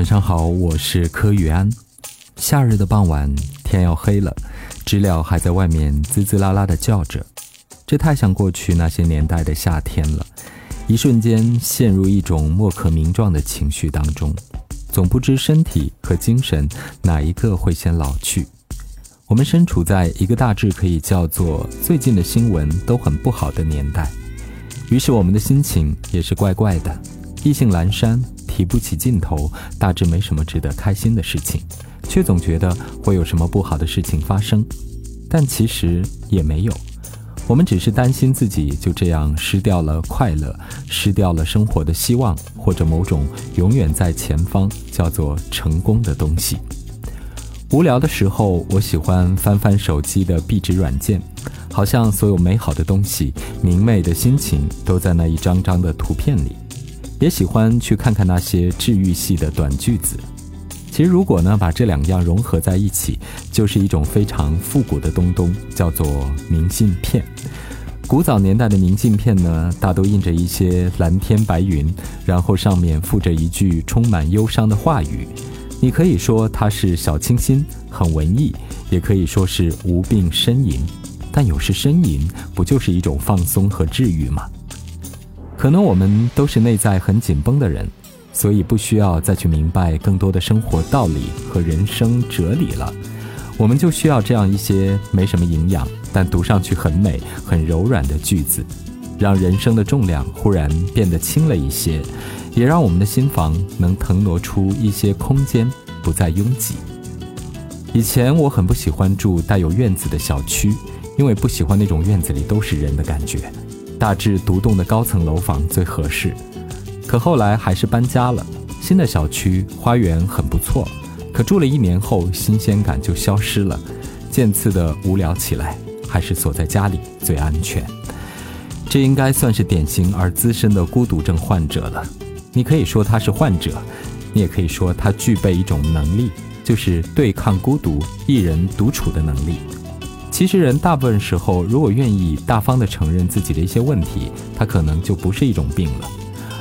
晚上好，我是柯宇安。夏日的傍晚，天要黑了，知了还在外面滋滋啦啦的叫着。这太像过去那些年代的夏天了，一瞬间陷入一种莫可名状的情绪当中，总不知身体和精神哪一个会先老去。我们身处在一个大致可以叫做最近的新闻都很不好的年代，于是我们的心情也是怪怪的，意兴阑珊，提不起劲头，大致没什么值得开心的事情，却总觉得会有什么不好的事情发生，但其实也没有，我们只是担心自己就这样失掉了快乐，失掉了生活的希望，或者某种永远在前方叫做成功的东西。无聊的时候，我喜欢翻翻手机的壁纸软件，好像所有美好的东西、明媚的心情都在那一张张的图片里。也喜欢去看看那些治愈系的短句子。其实，如果呢把这两样融合在一起，就是一种非常复古的东东，叫做明信片。古早年代的明信片呢，大都印着一些蓝天白云，然后上面附着一句充满忧伤的话语。你可以说它是小清新、很文艺，也可以说是无病呻吟。但有时呻吟不就是一种放松和治愈吗？可能我们都是内在很紧绷的人，所以不需要再去明白更多的生活道理和人生哲理了。我们就需要这样一些没什么营养，但读上去很美、很柔软的句子，让人生的重量忽然变得轻了一些。也让我们的心房能腾挪出一些空间，不再拥挤。以前我很不喜欢住带有院子的小区，因为不喜欢那种院子里都是人的感觉。大致独栋的高层楼房最合适。可后来还是搬家了，新的小区花园很不错，可住了一年后，新鲜感就消失了，渐次的无聊起来，还是锁在家里最安全。这应该算是典型而资深的孤独症患者了。你可以说他是患者，你也可以说他具备一种能力，就是对抗孤独、一人独处的能力。其实人大部分时候，如果愿意大方地承认自己的一些问题，他可能就不是一种病了。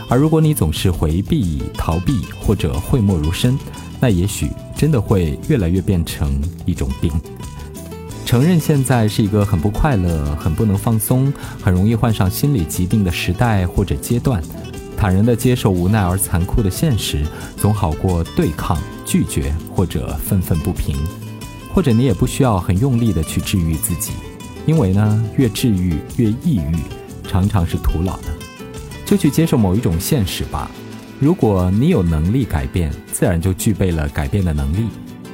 而如果你总是回避、逃避或者讳莫如深，那也许真的会越来越变成一种病。承认现在是一个很不快乐、很不能放松、很容易患上心理疾病的时代或者阶段。坦然地接受无奈而残酷的现实，总好过对抗、拒绝或者愤愤不平。或者你也不需要很用力的去治愈自己，因为呢，越治愈越抑郁，常常是徒劳的。就去接受某一种现实吧。如果你有能力改变，自然就具备了改变的能力。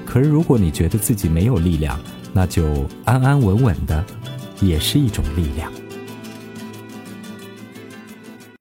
可是如果你觉得自己没有力量，那就安安稳稳的，也是一种力量。